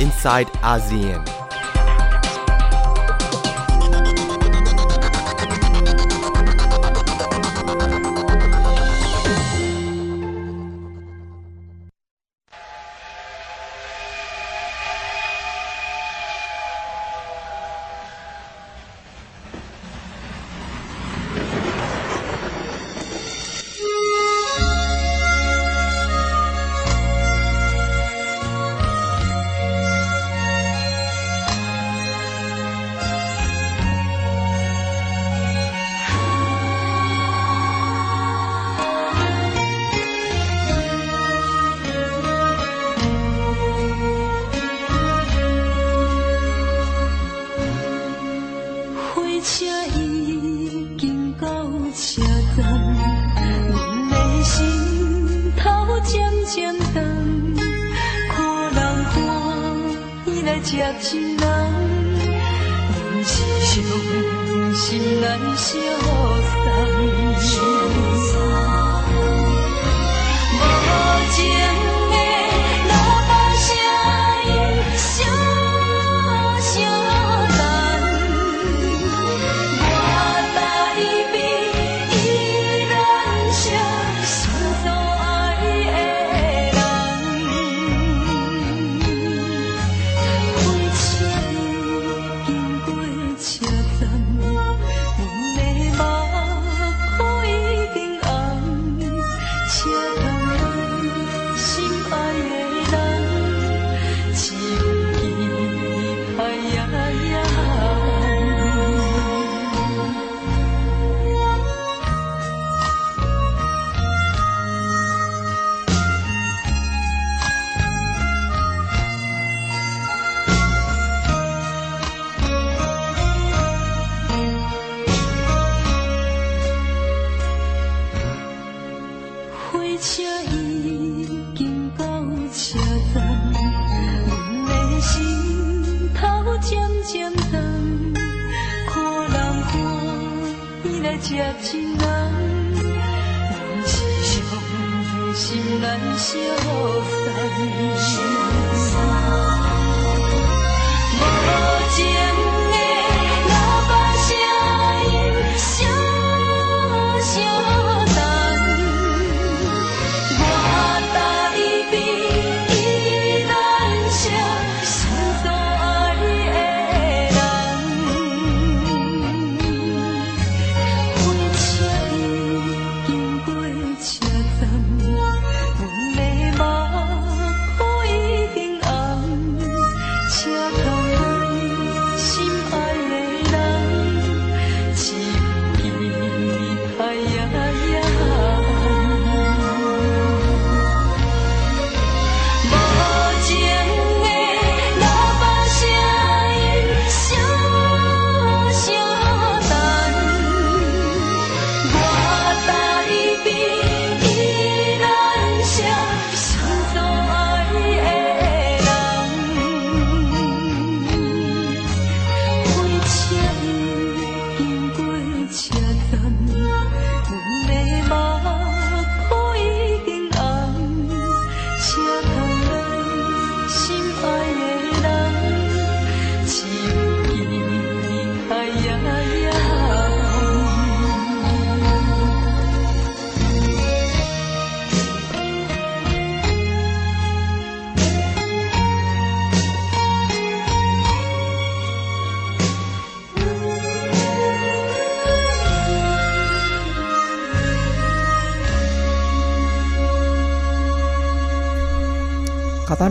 inside ASEAN. 车已经到车站，阮的心头渐渐冻，看人欢喜来接亲人，阮是伤心来相送。 น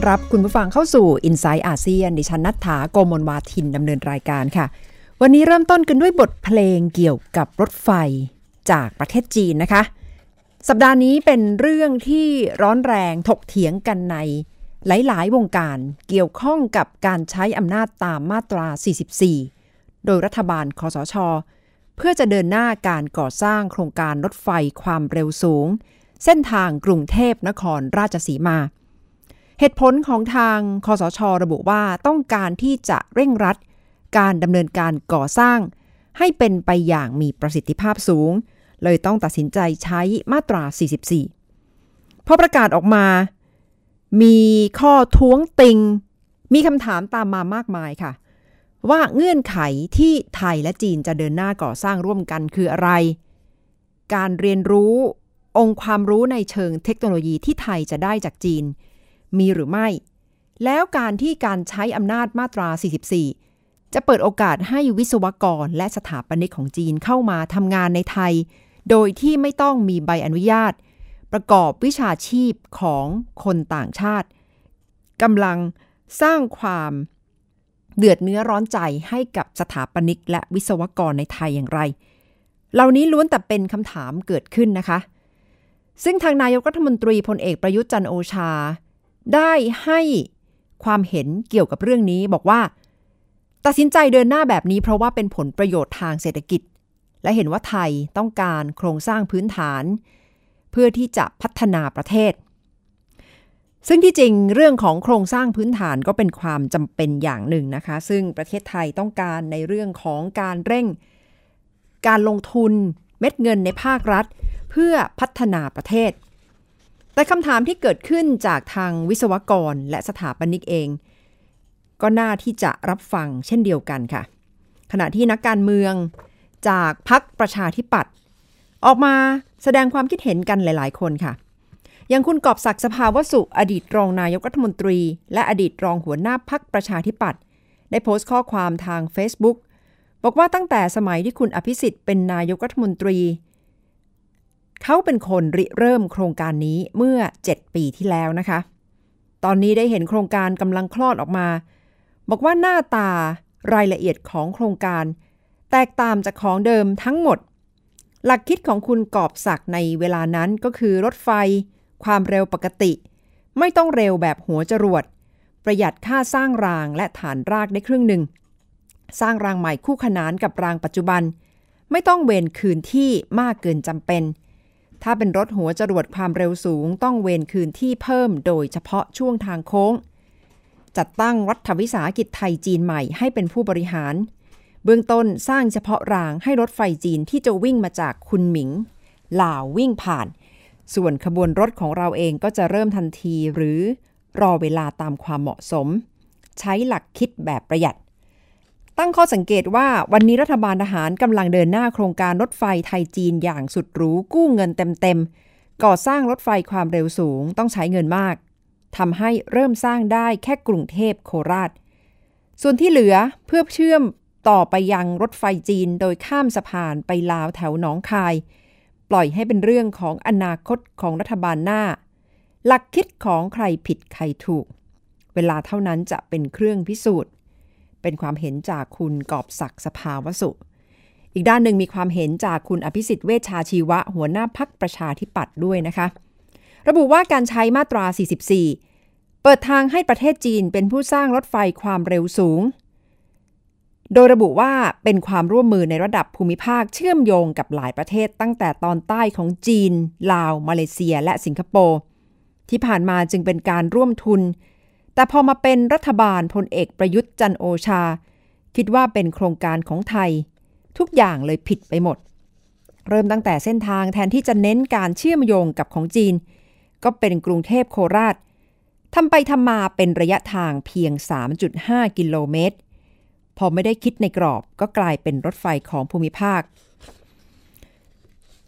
รับคุณผู้ฟังเข้าสู่ i n s i ซต์อาเซียนดิฉันนัฐถาโกมลวาทินดำเนินรายการค่ะ วันนี้เริ่มต้นกันด้วยบทเพลงเกี่ยวกับรถไฟจากประเทศจีนนะคะ สัปดาห์นี้เป็นเรื่องที่ร้อนแรงถกเถียงกันในหลาย ๆ วงการเกี่ยวข้องกับการใช้อำนาจตามมาตรา 44 โดยรัฐบาลคอสช เพื่อจะเดินหน้าการก่อสร้างโครงการรถไฟความเร็วสูง เส้นทางกรุงเทพนครราชสีมา เหตุผลของทางคอสช ระบุว่าต้องการที่จะเร่งรัด การดำเนินการก่อสร้าง ให้เป็นไปอย่างมีประสิทธิภาพสูง เลยต้องตัดสินใจใช้มาตรา 44 พอประกาศออกมา มีข้อท้วงติง มีคำถามตามมามากมายค่ะ ว่าเงื่อนไขที่ไทยและจีนจะเดินหน้าก่อสร้างร่วมกันคืออะไร การเรียนรู้องค์ความรู้ในเชิงเทคโนโลยีที่ไทยจะได้จากจีน มีหรือไม่ แล้วการที่การใช้อำนาจมาตรา 44 จะเปิดโอกาสให้วิศวกรและสถาปนิกของจีนเข้ามาทำงานในไทย โดยที่ไม่ต้องมีใบอนุญาต ประกอบวิชาชีพของคนต่างชาติกำลังสร้างความเดือดเนื้อร้อนใจให้กับสถาปนิกและวิศวกรในไทยอย่างไร เหล่านี้ล้วนแต่เป็นคำถามเกิดขึ้นนะคะ ซึ่งทางนายกรัฐมนตรีพลเอกประยุทธ์จันโอชา ได้ให้ความเห็นเกี่ยวกับเรื่องนี้บอกว่า ตัดสินใจเดินหน้าแบบนี้เพราะว่าเป็นผลประโยชน์ทางเศรษฐกิจ และเห็นว่าไทยต้องการโครงสร้างพื้นฐาน เพื่อที่จะพัฒนาประเทศ ซึ่งที่จริงเรื่องของโครงสร้างพื้นฐานก็เป็นความจำเป็นอย่างหนึ่งนะคะ ซึ่งประเทศไทยต้องการในเรื่องของการเร่ง การลงทุนเม็ดเงินในภาครัฐ เพื่อพัฒนาประเทศ แต่คำถามที่เกิดขึ้นจากทางวิศวกรและสถาปนิกเอง ก็น่าที่จะรับฟังเช่นเดียวกันค่ะ ขณะที่นักการเมืองจากพรรคประชาธิปัตย์ออกมาแสดงความคิดเห็นกันหลาย ๆ คนค่ะ อย่างคุณกอบศักดิ์สภาวสุอดีตรองนายกรัฐมนตรี และอดีตรองหัวหน้าพักประชาธิปัตย์ได้โพสต์ข้อความทาง Facebook บอกว่าตั้งแต่สมัยที่คุณอภิสิทธิ์เป็นนายกรัฐมนตรี เขาเป็นคนริเริ่มโครงการนี้เมื่อ 7 ปีที่แล้วนะคะ ตอนนี้ได้เห็นโครงการกำลังคลอดออกมา บอกว่าหน้าตารายละเอียดของโครงการ แตกต่างจากของเดิมทั้งหมด หลักคิดของคุณกอบศักในเวลานั้นก็คือรถไฟ ความเร็วปกติ ไม่ต้องเร็วแบบหัวจรวด ประหยัดค่าสร้างรางและฐานรากได้ครึ่งหนึ่ง สร้างรางใหม่คู่ขนานกับรางปัจจุบัน ไม่ต้องเวนคืนที่มากเกินจำเป็น ถ้าเป็นรถหัวจรวดความเร็วสูง ต้องเวนคืนที่เพิ่มโดยเฉพาะช่วงทางโค้ง จัดตั้งรัฐวิสาหกิจไทยจีนใหม่ให้เป็นผู้บริหาร เบื้องต้นสร้างเฉพาะรางให้รถไฟจีนที่จะวิ่งมาจากคุนหมิงลาววิ่งผ่าน ส่วนขบวนรถของเราเองก็จะเริ่มทันทีหรือรอเวลาตามความเหมาะสม ใช้หลักคิดแบบประหยัด ตั้งข้อสังเกตว่าวันนี้รัฐบาลทหารกำลังเดินหน้าโครงการรถไฟไทยจีนอย่างสุดหรูกู้เงินเต็มๆ ก่อสร้างรถไฟความเร็วสูงต้องใช้เงินมากทำให้เริ่มสร้างได้แค่กรุงเทพโคราช ส่วนที่เหลือเพื่อเชื่อมต่อไปยังรถไฟจีนโดยข้ามสะพานไปลาวแถวหนองคาย ปล่อยให้เป็นเรื่องของอนาคตของรัฐบาลหน้า หลักคิดของใครผิดใครถูก เวลาเท่านั้นจะเป็นเครื่องพิสูจน์ เป็นความเห็นจากคุณกอบศักดิ์สภาวสุ อีกด้านหนึ่งมีความเห็นจากคุณอภิสิทธิ์เวชชาชีวะ หัวหน้าพักประชาธิปัตย์ด้วยนะคะ ระบุว่าการใช้มาตรา 44 เปิดทางให้ประเทศจีนเป็นผู้สร้างรถไฟความเร็วสูง โดยระบุว่าเป็นความร่วมมือในระดับภูมิภาคเชื่อมโยงกับหลายประเทศตั้งแต่ตอนใต้ของจีน ลาว มาเลเซีย และสิงคโปร์ที่ผ่านมาจึงเป็นการร่วมทุน แต่พอมาเป็นรัฐบาลพลเอกประยุทธ์จันโอชา คิดว่าเป็นโครงการของไทย ทุกอย่างเลยผิดไปหมด เริ่มตั้งแต่เส้นทางแทนที่จะเน้นการเชื่อมโยงกับของจีน ก็เป็นกรุงเทพโคราชทำไปทำมาเป็นระยะทางเพียง 3.5 กิโลเมตร พอไม่ได้คิดในกรอบก็กลายเป็นรถไฟของภูมิภาค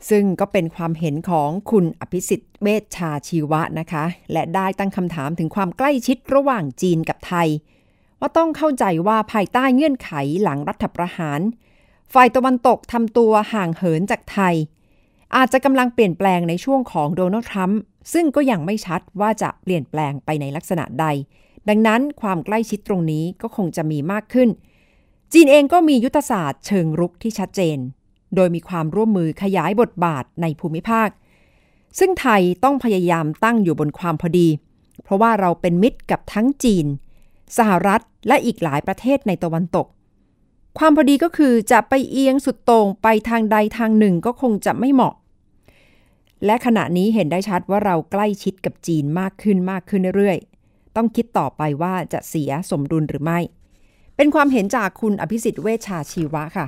ซึ่งก็เป็นความเห็นของคุณอภิสิทธิ์เวชชาชีวะนะคะ และได้ตั้งคำถามถึงความใกล้ชิดระหว่างจีนกับไทย ว่าต้องเข้าใจว่าภายใต้เงื่อนไขหลังรัฐประหาร ฝ่ายตะวันตกทำตัวห่างเหินจากไทย อาจจะกำลังเปลี่ยนแปลงในช่วงของโดนัลด์ทรัมป์ซึ่งก็ยังไม่ชัดว่าจะเปลี่ยนแปลงไปในลักษณะใด ดังนั้นความใกล้ชิดตรงนี้ก็คงจะมีมากขึ้น จีนเองก็มียุทธศาสตร์เชิงรุกที่ชัดเจน โดยมีความร่วมมือขยายบทบาทในภูมิภาค ซึ่งไทยต้องพยายามตั้งอยู่บนความพอดี เพราะว่าเราเป็นมิตรกับทั้งจีน สหรัฐและอีกหลายประเทศในตะวันตก ความพอดีก็คือจะไปเอียงสุดโต่งไปทางใดทางหนึ่งก็คงจะไม่เหมาะ และขณะนี้เห็นได้ชัดว่าเราใกล้ชิดกับจีนมากขึ้นมากขึ้นเรื่อยๆ ต้องคิดต่อไปว่าจะเสียสมดุลหรือไม่ เป็นความเห็นจากคุณอภิสิทธิ์เวชชาชีวะค่ะ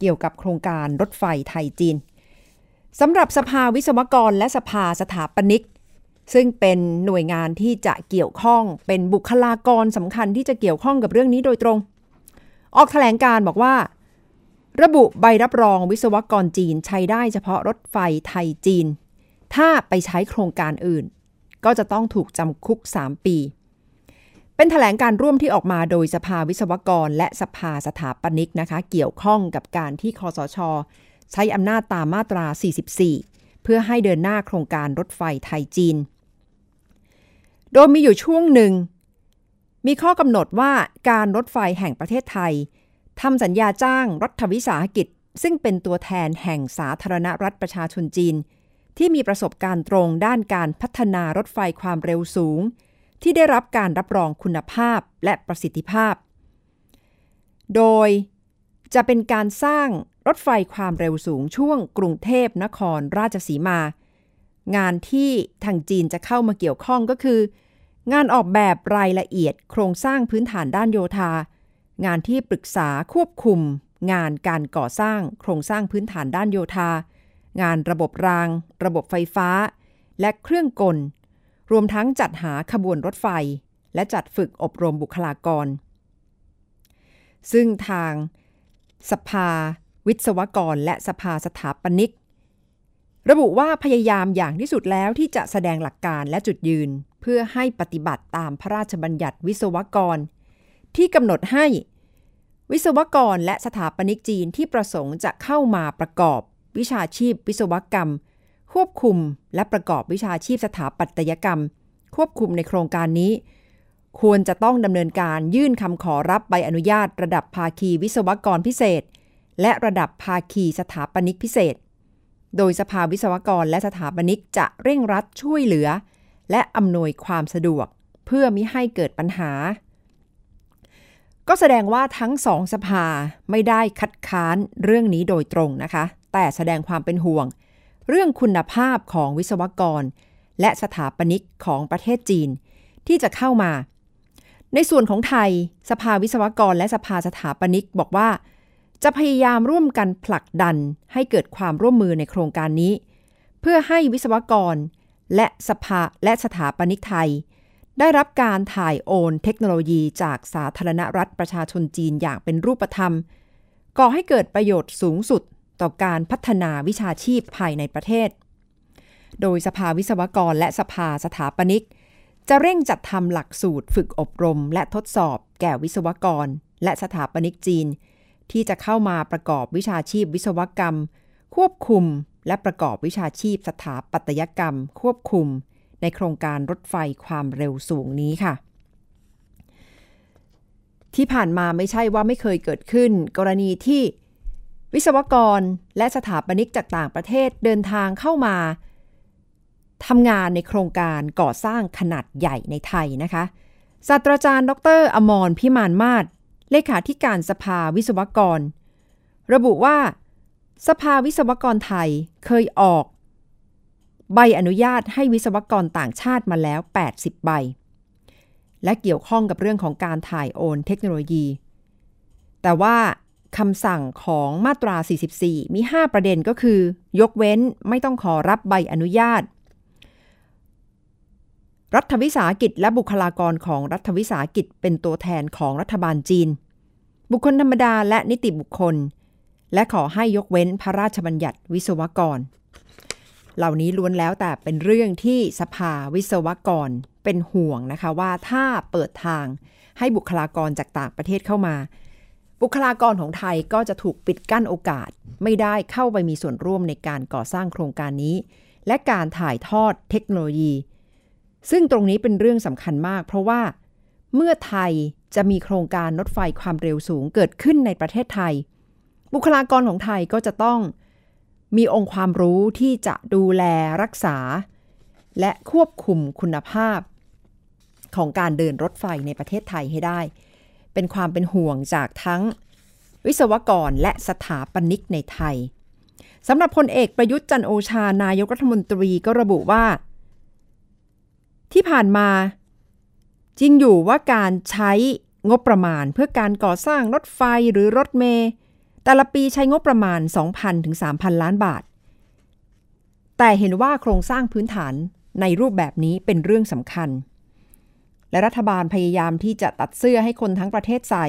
เกี่ยวกับโครงการรถไฟไทยจีนสำหรับสภาวิศวกรและสภาสถาปนิก ซึ่งเป็นหน่วยงานที่จะเกี่ยวข้องเป็นบุคลากรสำคัญที่จะเกี่ยวข้องกับเรื่องนี้โดยตรง ออกแถลงการบอกว่า ระบุใบรับรองวิศวกรจีนใช้ได้เฉพาะรถไฟไทยจีน ถ้าไปใช้โครงการอื่น ก็จะต้องถูกจำคุก 3 ปี เป็นแถลงการร่วมที่ออกมาโดยสภาวิศวกร และสภาสถาปนิกนะคะ เกี่ยวข้องกับการที่คอสช ใช้อำนาจตามมาตรา 44 เพื่อให้เดินหน้าโครงการรถไฟไทยจีน โดยมีอยู่ช่วงหนึ่ง มีข้อกำหนดว่าการรถไฟแห่งประเทศไทยทำสัญญาจ้างรัฐวิสาหกิจ ซึ่งเป็นตัวแทนแห่งสาธารณรัฐประชาชนจีน ที่มีประสบการณ์ตรงด้านการพัฒนารถไฟความเร็วสูง ที่ได้รับการรับรองคุณภาพและประสิทธิภาพ โดยจะเป็นการสร้างรถไฟความเร็วสูงช่วงกรุงเทพนครราชสีมา งานที่ทางจีนจะเข้ามาเกี่ยวข้องก็คือ งานออกแบบรายละเอียดโครงสร้างพื้นฐานด้านโยธา งานที่ปรึกษาควบคุม งานการก่อสร้างโครงสร้างพื้นฐานด้านโยธา งานระบบราง ระบบไฟฟ้า และเครื่องกล รวมทั้งจัดหาขบวนรถไฟ และจัดฝึกอบรมบุคลากร ซึ่งทาง สภา วิศวกร และสภาสถาปนิก ระบุว่าพยายามอย่างที่สุดแล้วที่จะแสดงหลักการและจุดยืน เพื่อให้ปฏิบัติตามพระราชบัญญัติวิศวกร ที่กำหนดให้ วิศวกรและสถาปนิกจีนที่ประสงค์จะเข้ามาประกอบ วิชาชีพวิศวกรรม ควบคุมและประกอบวิชาชีพสถาปัตยกรรม ควบคุมในโครงการนี้ ควรจะต้องดำเนินการยื่นคำขอรับใบอนุญาต ระดับภาคีวิศวกรพิเศษ และระดับภาคีสถาปนิกพิเศษ โดยสภาวิศวกรและสถาปนิกจะเร่งรัดช่วยเหลือ และอำนวยความสะดวก เพื่อมิให้เกิดปัญหา ก็แสดงว่าทั้งสองสภาไม่ได้คัดค้านเรื่องนี้โดยตรงนะคะ แต่แสดงความเป็นห่วง เรื่องคุณภาพของวิศวกร และสถาปนิกของประเทศจีนที่จะเข้ามา ในส่วนของไทย สภาวิศวกร และสภาสถาปนิกบอกว่า จะพยายามร่วมกันผลักดันให้เกิดความร่วมมือในโครงการนี้ เพื่อให้วิศวกร และสภาและสถาปนิกไทย ได้รับการถ่ายโอนเทคโนโลยีจากสาธารณรัฐประชาชนจีนอย่างเป็นรูปธรรม ก่อให้เกิดประโยชน์สูงสุด ต่อการพัฒนาวิชาชีพภายในประเทศ โดยสภาวิศวกรและสภาสถาปนิก จะเร่งจัดทำหลักสูตรฝึกอบรมและทดสอบแก่วิศวกร และสถาปนิกจีน ที่จะเข้ามาประกอบวิชาชีพวิศวกรรม ควบคุมและประกอบวิชาชีพสถาปัตยกรรม ควบคุม ในโครงการรถไฟความเร็วสูงนี้ค่ะที่ผ่านมาไม่ใช่ว่าไม่เคยเกิดขึ้น กรณีที่ วิศวกรและสถาปนิกจากต่างประเทศเดินทางเข้ามาทำงานในโครงการก่อสร้างขนาดใหญ่ในไทยนะคะศาสตราจารย์ ดร อมรพิมานมาศเลขาธิการสภาวิศวกร ระบุว่า สภาวิศวกรไทยเคยออก ใบอนุญาตให้วิศวกรต่างชาติมาแล้ว 80 ใบ และเกี่ยวข้องกับเรื่องของการถ่ายโอนเทคโนโลยี แต่ว่า คำสั่งของมาตรา 44 มี 5 ประเด็นก็คือ ยกเว้นไม่ต้องขอรับใบอนุญาต รัฐวิสาหกิจและบุคลากรของรัฐวิสาหกิจเป็นตัวแทนของรัฐบาลจีน บุคคลธรรมดาและนิติบุคคล และขอให้ยกเว้นพระราชบัญญัติวิศวกร เหล่านี้ล้วนแล้วแต่เป็นเรื่องที่สภาวิศวกรเป็นห่วงนะคะว่าถ้าเปิดทางให้บุคลากรจากต่างประเทศเข้ามา บุคลากรของไทยก็จะถูกปิดกั้นโอกาส ไม่ได้เข้าไปมีส่วนร่วมในการก่อสร้างโครงการนี้ และการถ่ายทอดเทคโนโลยี ซึ่งตรงนี้เป็นเรื่องสำคัญมาก เพราะว่า เมื่อไทยจะมีโครงการรถไฟความเร็วสูงเกิดขึ้นในประเทศไทย บุคลากรของไทยก็จะต้อง มีองค์ความรู้ที่จะดูแลรักษา และควบคุมคุณภาพ ของการเดินรถไฟในประเทศไทยให้ได้ เป็นความเป็นห่วงจากทั้งวิศวกรและสถาปนิกในไทยสำหรับพลเอกประยุทธ์จันโอชานายกรัฐมนตรีก็ระบุว่า ที่ผ่านมา จริงอยู่ว่าการใช้งบประมาณเพื่อการก่อสร้างรถไฟหรือรถเมล์แต่ละปีใช้งบประมาณ 2,000ถึง3,000 ล้านบาท แต่เห็นว่าโครงสร้างพื้นฐานในรูปแบบนี้เป็นเรื่องสำคัญ และรัฐบาลพยายามที่จะตัดเสื้อให้คนทั้งประเทศใส่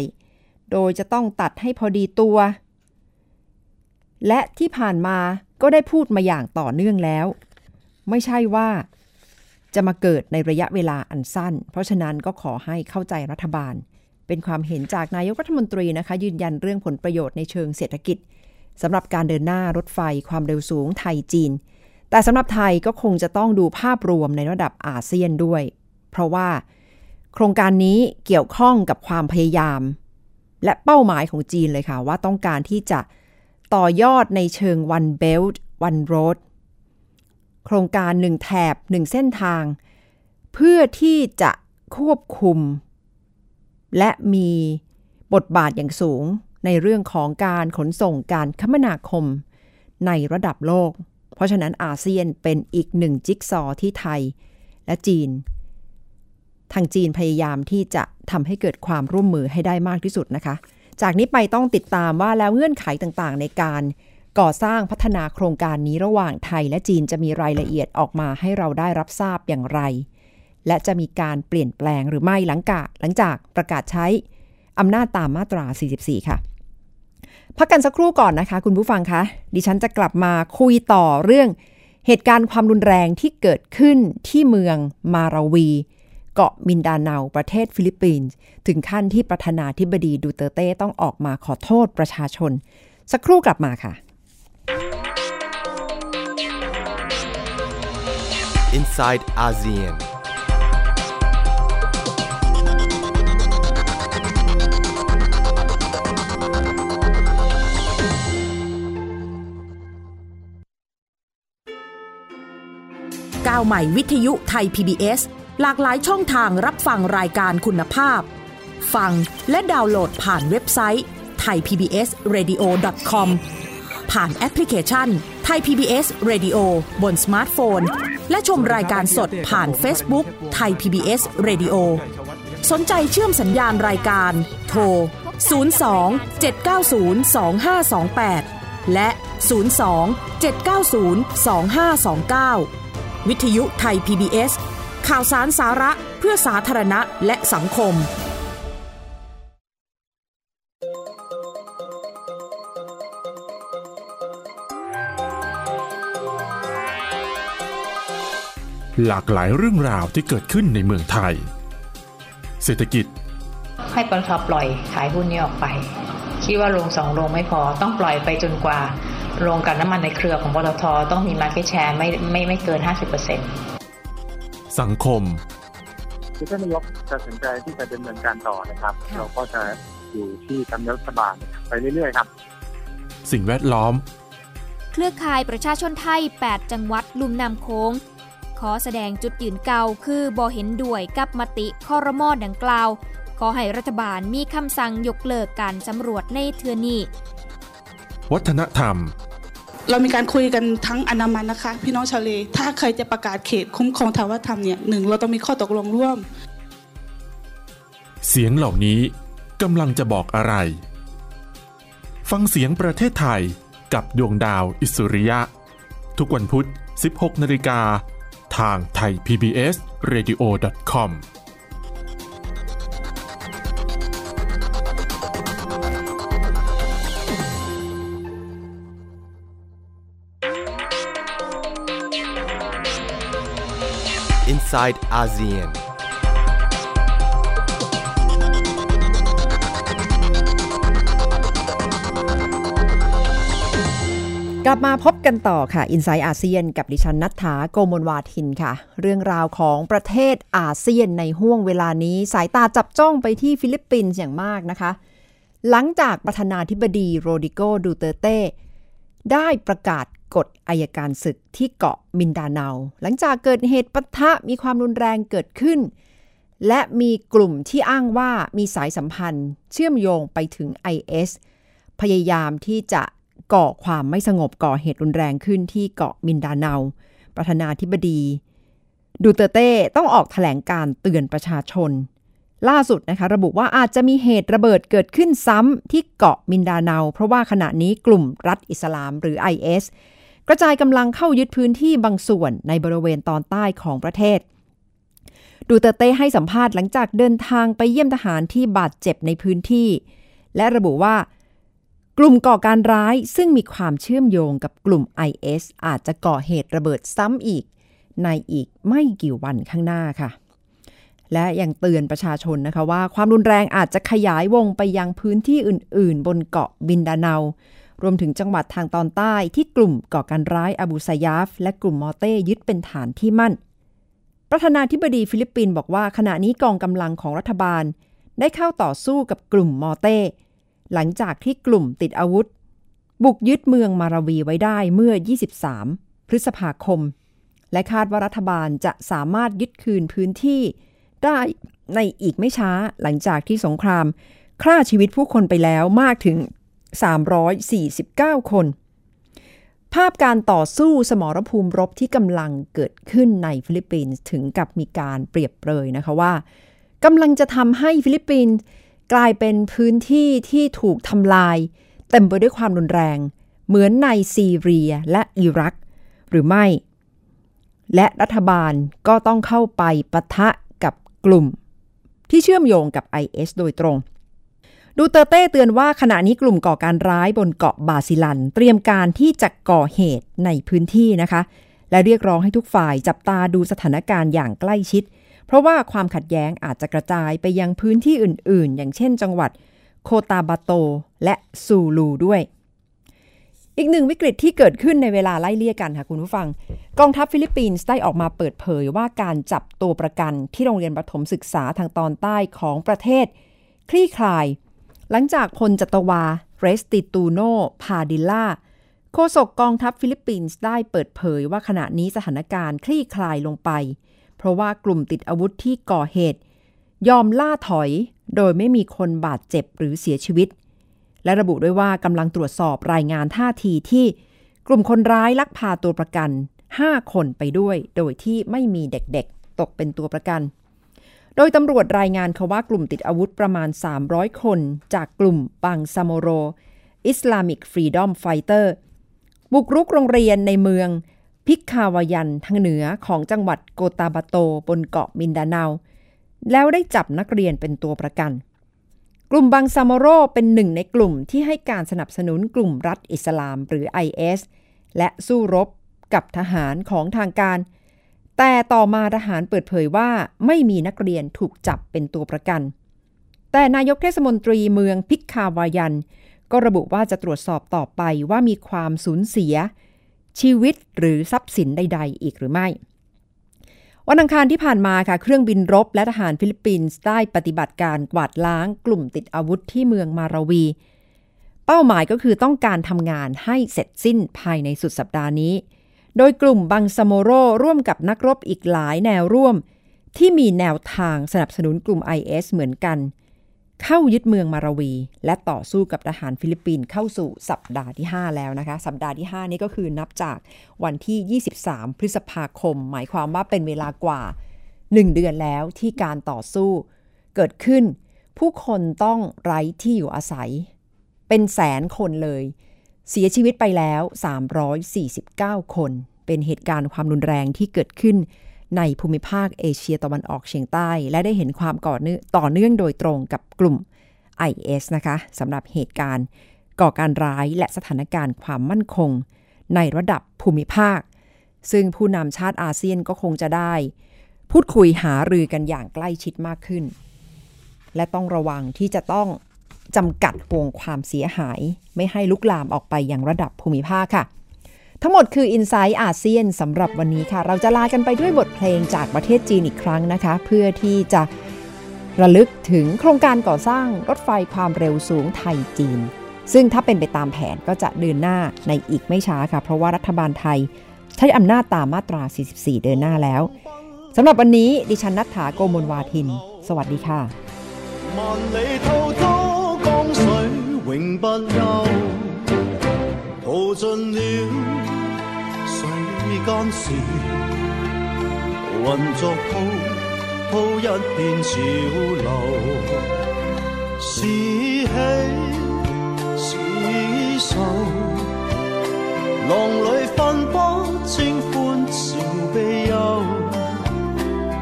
โดยจะต้องตัดให้พอดีตัว และที่ผ่านมาก็ได้พูดมาอย่างต่อเนื่องแล้ว ไม่ใช่ว่าจะมาเกิดในระยะเวลาอันสั้น เพราะฉะนั้นก็ขอให้เข้าใจรัฐบาล เป็นความเห็นจากนายกรัฐมนตรีนะคะ ยืนยันเรื่องผลประโยชน์ในเชิงเศรษฐกิจสำหรับการเดินหน้ารถไฟความเร็วสูงไทยจีน แต่สำหรับไทยก็คงจะต้องดูภาพรวมในระดับอาเซียนด้วย เพราะว่า โครงการนี้เกี่ยวข้องกับความพยายาม และเป้าหมายของจีนเลยค่ะ ว่าต้องการที่จะต่อยอดในเชิง one belt one road โครงการหนึ่งแถบหนึ่งเส้นทาง เพื่อที่จะควบคุม และมีบทบาทอย่างสูงในเรื่องของการขนส่งการคมนาคมในระดับโลก เพราะฉะนั้นอาเซียนเป็นอีกหนึ่งจิ๊กซอที่ไทยและจีน ทางจีนพยายามที่จะทำให้เกิดความร่วมมือให้ได้มากที่สุดนะคะ จากนี้ไปต้องติดตามว่าแล้วเงื่อนไขต่างๆ ในการก่อสร้างพัฒนาโครงการนี้ระหว่างไทยและจีนจะมีรายละเอียดออกมาให้เราได้รับทราบอย่างไร และจะมีการเปลี่ยนแปลงหรือไม่หลังกาหลังจากประกาศใช้อำนาจตามมาตรา 44 ค่ะ พักกันสักครู่ก่อนนะคะ คุณผู้ฟังคะ ดิฉันจะกลับมาคุยต่อเรื่อง เหตุการณ์ความรุนแรงที่เกิดขึ้นที่เมืองมาราวี เกาะมินดาเนาประเทศฟิลิปปินส์ถึงขั้นที่ประธานาธิบดีดูเตเต้ต้องออกมาขอโทษประชาชน สักครู่กลับมาค่ะ inside ASEAN. ก้าวใหม่วิทยุไทย PBS หลากหลายช่องทางรับฟังรายการคุณภาพ ฟังและดาวน์โหลดผ่านเว็บไซต์ thaipbsradio.com ผ่านแอปพลิเคชัน Thai PBS Radio บนสมาร์ทโฟน และชมรายการสดผ่าน Facebook Thai PBS Radio สนใจเชื่อมสัญญาณรายการ โทร 02 790 2528 และ 02 790 2529 วิทยุไทย PBS ข่าวสารสาระเพื่อสาธารณะและสังคม หลากหลายเรื่องราวที่เกิดขึ้นในเมืองไทย เศรษฐกิจ ให้ปตทปล่อยขายหุ้นนี้ออกไป คิดว่าโรงสองโรงไม่พอต้องปล่อยไปจนกว่าโรงกันน้ำมันในเครือของปตทต้องมี Market Share ไม่ไม่ไม่เกิน 50% สังคมคือท่านนายกตัดสินใจที่จะดำเนินการต่อนะครับ เราก็จะอยู่ที่ทำเนียบรัฐบาลไปเรื่อยๆครับ สิ่งแวดล้อม เครือข่ายประชาชนไทย 8 จังหวัดลุ่มน้ำโค้งขอแสดงจุดยืนเก่าคือบ่เห็นด้วยกับมติคอรมอดังกล่าว ขอให้รัฐบาลมีคำสั่งยกเลิกการสำรวจในเทือนี้ วัฒนธรรม เรามีการคุยกันทั้งอนามันนะคะ พี่น้องชาวเล ถ้าใครจะประกาศเขตคุ้มครองทางวัฒนธรรมเนี่ยหนึ่งเราต้องมีข้อตกลงร่วม เสียงเหล่านี้กำลังจะบอกอะไร ฟังเสียงประเทศไทยกับดวงดาวอิสุริยะ ทุกวันพุธ 16นาฬิกาทางไทย PBS Radio.com inside ASEAN. กลับมาพบกันต่อค่ะ i n s i ซต์อาเซียนกับดิฉันนัทธาโกมลวาทินค่ะ เรื่องราวของประเทศอาเซียนในห้วงเวลานี้ สายตาจับจ้องไปที่ฟิลิปปินส์อย่างมากนะคะ หลังจากประธานาธิบดีโรดริโกดูเตเต้ได้ประกาศ กฎอัยการศึกที่เกาะมินดาเนา หลังจากเกิดเหตุปะทะมีความรุนแรงเกิดขึ้น และมีกลุ่มที่อ้างว่ามีสายสัมพันธ์ เชื่อมโยงไปถึง IS พยายามที่จะก่อความไม่สงบก่อเหตุรุนแรงขึ้นที่เกาะมินดาเนา ประธานาธิบดี ดูเตเต้ต้องออกแถลงการเตือนประชาชน ล่าสุดนะคะระบุว่าอาจจะมีเหตุระเบิดเกิดขึ้นซ้ำที่เกาะมินดาเนา เพราะว่าขณะนี้กลุ่มรัฐอิสลามหรือ IS กระจายกำลังเข้ายึดพื้นที่บางส่วนในบริเวณตอนใต้ของประเทศ ดูเตเต้ให้สัมภาษณ์หลังจากเดินทางไปเยี่ยมทหารที่บาดเจ็บในพื้นที่ และระบุว่า กลุ่มก่อการร้ายซึ่งมีความเชื่อมโยงกับกลุ่ม IS อาจจะก่อเหตุระเบิดซ้ำอีก ในอีกไม่กี่วันข้างหน้าค่ะและยังเตือนประชาชนนะคะว่าความรุนแรงอาจจะขยายวงไปยังพื้นที่อื่น ๆ บนเกาะมินดาเนา รวมถึงจังหวัดทางตอนใต้ที่กลุ่มก่อการร้ายอบูซายาฟ และกลุ่มมอเต้ยึดเป็นฐานที่มั่น ประธานาธิบดีฟิลิปปินส์บอกว่าขณะนี้กองกำลังของรัฐบาล ได้เข้าต่อสู้กับกลุ่มมอเต้หลังจากที่กลุ่มติดอาวุธ บุกยึดเมืองมาราวีไว้ได้เมื่อ 23 พฤษภาคม และคาดว่ารัฐบาลจะสามารถยึดคืนพื้นที่ได้ในอีกไม่ช้าหลังจากที่สงครามฆ่าชีวิตผู้คนไปแล้วมากถึง 349 คน ภาพการต่อสู้สมรภูมิรบที่กำลังเกิดขึ้นในฟิลิปปินส์ถึงกับมีการเปรียบเปรยนะคะว่ากำลังจะทำให้ฟิลิปปินส์กลายเป็นพื้นที่ที่ถูกทำลาย เต็มไปด้วยความรุนแรง เหมือนในซีเรียและอิรัก หรือไม่ และรัฐบาลก็ต้องเข้าไปปะทะกับกลุ่ม ที่เชื่อมโยงกับ IS โดยตรง ดูเตอร์เต้เตือนว่าขณะนี้กลุ่มก่อการร้ายบนเกาะบาซิลัน เตรียมการที่จะก่อเหตุในพื้นที่นะคะ และเรียกร้องให้ทุกฝ่ายจับตาดูสถานการณ์อย่างใกล้ชิด เพราะว่าความขัดแย้งอาจจะกระจายไปยังพื้นที่อื่น ๆ อย่างเช่นจังหวัดโคตาบาโต และซูลูด้วย อีกหนึ่งวิกฤตที่เกิดขึ้นในเวลาไล่เลี่ยกันค่ะคุณผู้ฟัง กองทัพฟิลิปปินส์ได้ออกมาเปิดเผยว่าการจับตัวประกันที่โรงเรียนประถมศึกษาทางตอนใต้ของประเทศ คลี่คลาย หลังจากพลจัตวา เรสติตูโน พาดิล่า โฆษกกองทัพฟิลิปปินส์ได้เปิดเผยว่าขณะนี้สถานการณ์คลี่คลายลงไป เพราะว่ากลุ่มติดอาวุธที่ก่อเหตุ ยอมล่าถอยโดยไม่มีคนบาดเจ็บหรือเสียชีวิต และระบุด้วยว่ากำลังตรวจสอบรายงานท่าทีที่กลุ่มคนร้ายลักพาตัวประกัน 5 คนไปด้วย โดยที่ไม่มีเด็กๆ ตกเป็นตัวประกัน โดยตำรวจรายงานเขาว่ากลุ่มติดอาวุธประมาณ 300 คน จากกลุ่มบังซาโมโร Islamic Freedom Fightersบุกรุกโรงเรียนในเมืองพิกคาวายันทางเหนือของจังหวัดโกตาบาโตบนเกาะมินดาเนา แล้วได้จับนักเรียนเป็นตัวประกัน กลุ่มบังซามโรเป็นหนึ่งในกลุ่มที่ให้การสนับสนุนกลุ่มรัฐอิสลามหรือ IS และสู้รบกับทหารของทางการ แต่ต่อมาทหารเปิดเผยว่าไม่มีนักเรียนถูกจับเป็นตัวประกัน แต่นายกเทศมนตรีเมืองพิกคาวายัน ก็ระบุว่าจะตรวจสอบต่อไปว่ามีความสูญเสีย ชีวิตหรือทรัพย์สินใด ๆ อีกหรือไม่ วันอังคารที่ผ่านมาค่ะ เครื่องบินรบและทหารฟิลิปปินส์ได้ปฏิบัติการกวาดล้างกลุ่มติดอาวุธที่เมืองมาราวี เป้าหมายก็คือต้องการทำงานให้เสร็จสิ้นภายในสุดสัปดาห์นี้ โดยกลุ่มบังซาโมโรร่วมกับนักรบอีกหลายแนวร่วม ที่มีแนวทางสนับสนุนกลุ่ม IS เหมือนกัน เข้ายึดเมืองมาราวี และต่อสู้กับทหารฟิลิปปินส์เข้าสู่สัปดาห์ที่ 5 แล้วนะคะ สัปดาห์ที่ 5 นี้ก็คือนับจากวันที่ 23 พฤษภาคม หมายความว่าเป็นเวลากว่า 1 เดือนแล้วที่การต่อสู้ เกิดขึ้น ผู้คนต้องไร้ที่อยู่อาศัย เป็นแสนคนเลย เสียชีวิตไปแล้ว 349 คน เป็นเหตุการณ์ความรุนแรงที่เกิดขึ้นในภูมิภาคเอเชียตะวันออกเฉียงใต้ และได้เห็นความก่อเนื่องต่อเนื่องโดยตรงกับกลุ่ม IS นะคะสำหรับเหตุการณ์ก่อการร้ายและสถานการณ์ความมั่นคง ในระดับภูมิภาค ซึ่งผู้นำชาติอาเซียนก็คงจะได้ พูดคุยหารือกันอย่างใกล้ชิดมากขึ้น และต้องระวังที่จะต้อง จำกัดวงความเสียหาย ไม่ให้ลุกลามออกไปอย่างระดับภูมิภาคค่ะ ทั้งหมดคืออินไซต์อาเซียนสำหรับวันนี้ค่ะ เราจะลากันไปด้วยบทเพลงจากประเทศจีนอีกครั้งนะคะ เพื่อที่จะระลึกถึงโครงการก่อสร้างรถไฟความเร็วสูงไทยจีน ซึ่งถ้าเป็นไปตามแผนก็จะเดินหน้าในอีกไม่ช้าค่ะ เพราะว่ารัฐบาลไทย ใช้อำนาจตามมาตรา 44 เดินหน้าแล้วสำหรับวันนี้ดิฉันนัฐถาโกมลวาทิน สวัสดีค่ะ 永不休，耗尽了世间事，混作铺铺一片潮流，是喜是愁，浪里分不清欢笑悲忧，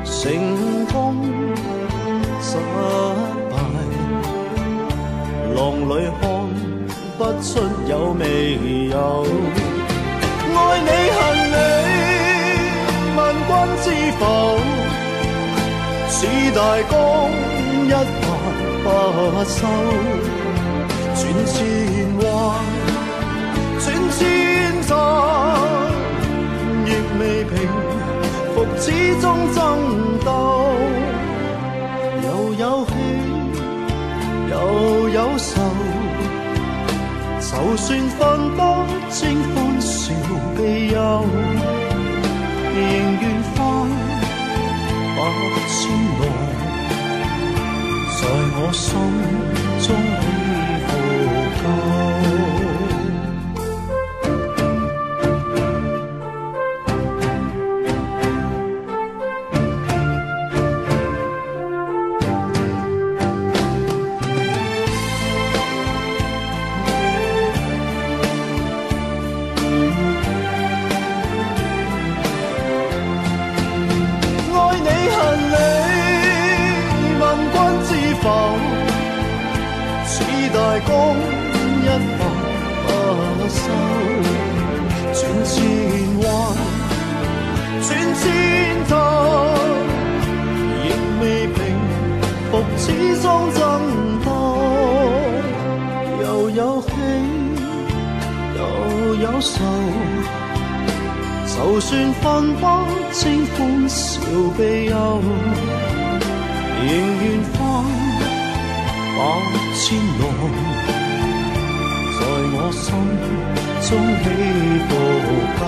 成。浪里看不出有未有。愛你恨你，問君知否？似大江一發不收，轉千彎，轉千載，亦未平复始終爭鬥，又有喜有，就算分不清欢笑悲忧仍愿翻百千浪在我心中起伏千浪，在我心中起伏够，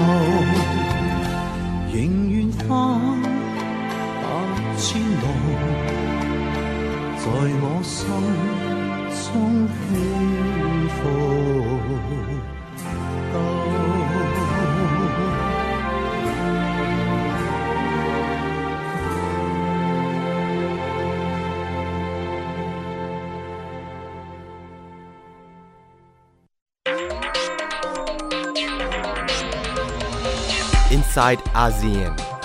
仍愿翻百千浪，在我心中起 Inside ASEAN.